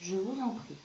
Je vous en prie.